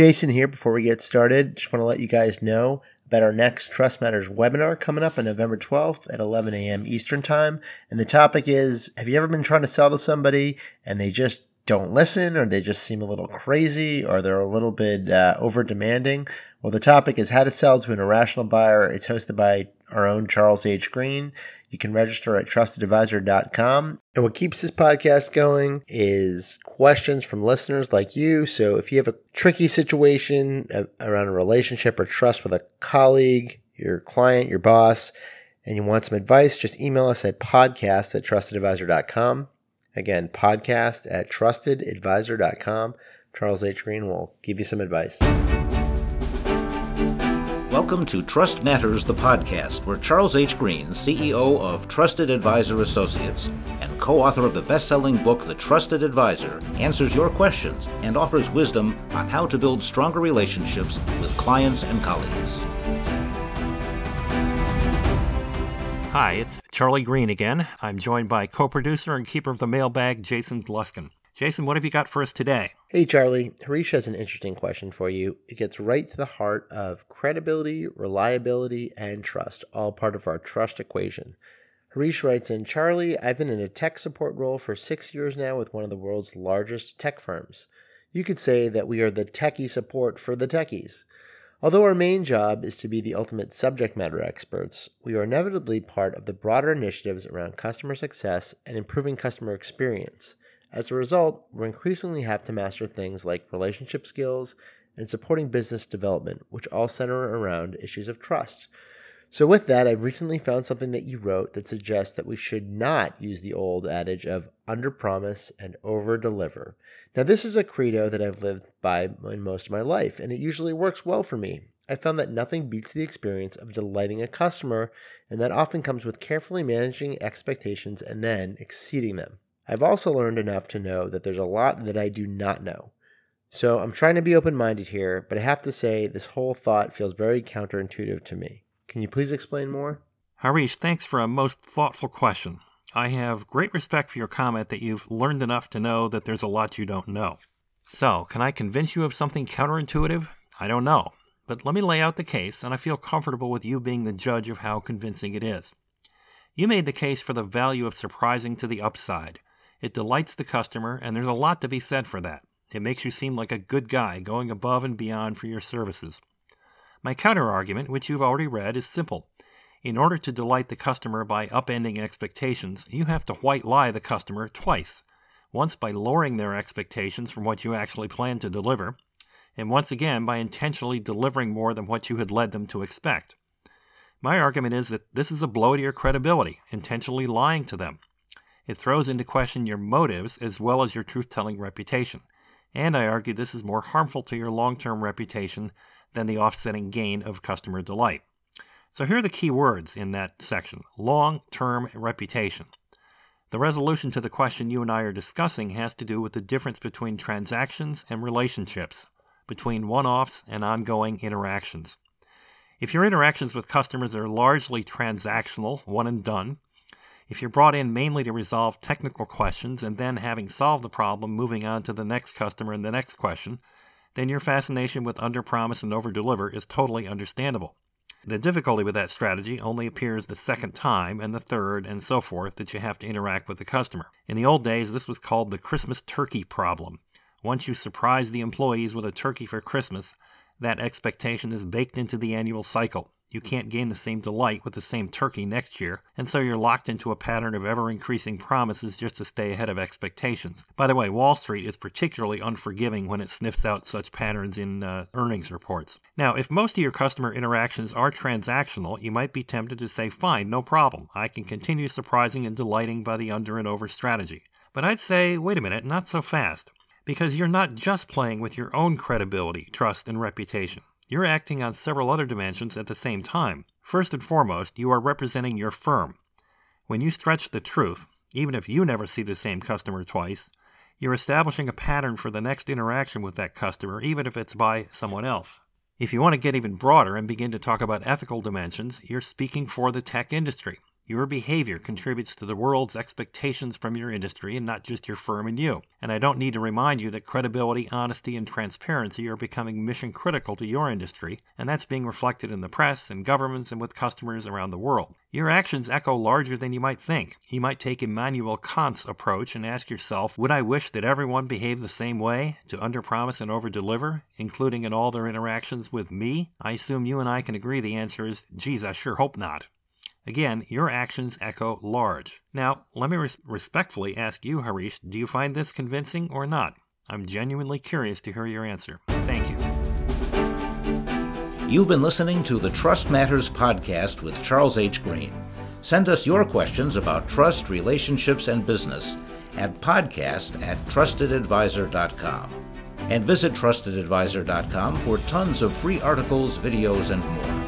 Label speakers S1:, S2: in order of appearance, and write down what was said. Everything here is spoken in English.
S1: Jason here. Before we get started, just want to let you guys know about our next Trust Matters webinar coming up on November 12th at 11 a.m. Eastern Time. And the topic is Have you ever been trying to sell to somebody and they just don't listen or they just seem a little crazy or they're a little bit uh, over demanding? Well, the topic is How to Sell to an Irrational Buyer. It's hosted by our own Charles H. Green. You can register at trustedadvisor.com. And what keeps this podcast going is questions from listeners like you. So if you have a tricky situation uh, around a relationship or trust with a colleague, your client, your boss, and you want some advice, just email us at podcast at trustedadvisor.com. Again, podcast at trustedadvisor.com. Charles H. Green will give you some advice.
S2: Welcome to Trust Matters, the podcast, where Charles H. Green, CEO of Trusted Advisor Associates and co author of the best selling book, The Trusted Advisor, answers your questions and offers wisdom on how to build stronger relationships with clients and colleagues.
S3: Hi, it's Charlie Green again. I'm joined by co producer and keeper of the mailbag, Jason Gluskin. Jason, what have you got for us today?
S1: Hey, Charlie. Harish has an interesting question for you. It gets right to the heart of credibility, reliability, and trust, all part of our trust equation. Harish writes in Charlie, I've been in a tech support role for six years now with one of the world's largest tech firms. You could say that we are the techie support for the techies. Although our main job is to be the ultimate subject matter experts, we are inevitably part of the broader initiatives around customer success and improving customer experience. As a result, we increasingly have to master things like relationship skills and supporting business development, which all center around issues of trust. So, with that, I've recently found something that you wrote that suggests that we should not use the old adage of under promise and over deliver. Now, this is a credo that I've lived by in most of my life, and it usually works well for me. I found that nothing beats the experience of delighting a customer, and that often comes with carefully managing expectations and then exceeding them. I've also learned enough to know that there's a lot that I do not know. So I'm trying to be open minded here, but I have to say this whole thought feels very counterintuitive to me. Can you please explain more?
S3: Harish, thanks for a most thoughtful question. I have great respect for your comment that you've learned enough to know that there's a lot you don't know. So, can I convince you of something counterintuitive? I don't know. But let me lay out the case, and I feel comfortable with you being the judge of how convincing it is. You made the case for the value of surprising to the upside. It delights the customer, and there's a lot to be said for that. It makes you seem like a good guy, going above and beyond for your services. My counterargument, which you've already read, is simple. In order to delight the customer by upending expectations, you have to white lie the customer twice. Once by lowering their expectations from what you actually plan to deliver, and once again by intentionally delivering more than what you had led them to expect. My argument is that this is a blow to your credibility, intentionally lying to them. It throws into question your motives as well as your truth telling reputation. And I argue this is more harmful to your long term reputation than the offsetting gain of customer delight. So here are the key words in that section long term reputation. The resolution to the question you and I are discussing has to do with the difference between transactions and relationships, between one offs and ongoing interactions. If your interactions with customers are largely transactional, one and done, if you're brought in mainly to resolve technical questions and then, having solved the problem, moving on to the next customer and the next question, then your fascination with under promise and over deliver is totally understandable. The difficulty with that strategy only appears the second time and the third and so forth that you have to interact with the customer. In the old days, this was called the Christmas turkey problem. Once you surprise the employees with a turkey for Christmas, that expectation is baked into the annual cycle. You can't gain the same delight with the same turkey next year, and so you're locked into a pattern of ever increasing promises just to stay ahead of expectations. By the way, Wall Street is particularly unforgiving when it sniffs out such patterns in uh, earnings reports. Now, if most of your customer interactions are transactional, you might be tempted to say, fine, no problem. I can continue surprising and delighting by the under and over strategy. But I'd say, wait a minute, not so fast. Because you're not just playing with your own credibility, trust, and reputation. You're acting on several other dimensions at the same time. First and foremost, you are representing your firm. When you stretch the truth, even if you never see the same customer twice, you're establishing a pattern for the next interaction with that customer, even if it's by someone else. If you want to get even broader and begin to talk about ethical dimensions, you're speaking for the tech industry. Your behavior contributes to the world's expectations from your industry and not just your firm and you. And I don't need to remind you that credibility, honesty, and transparency are becoming mission critical to your industry, and that's being reflected in the press and governments and with customers around the world. Your actions echo larger than you might think. You might take Immanuel Kant's approach and ask yourself, would I wish that everyone behaved the same way, to underpromise and overdeliver, including in all their interactions with me? I assume you and I can agree the answer is, geez, I sure hope not. Again, your actions echo large. Now, let me res- respectfully ask you, Harish, do you find this convincing or not? I'm genuinely curious to hear your answer. Thank you.
S2: You've been listening to the Trust Matters podcast with Charles H. Green. Send us your questions about trust, relationships, and business at podcast at trustedadvisor.com. And visit trustedadvisor.com for tons of free articles, videos, and more.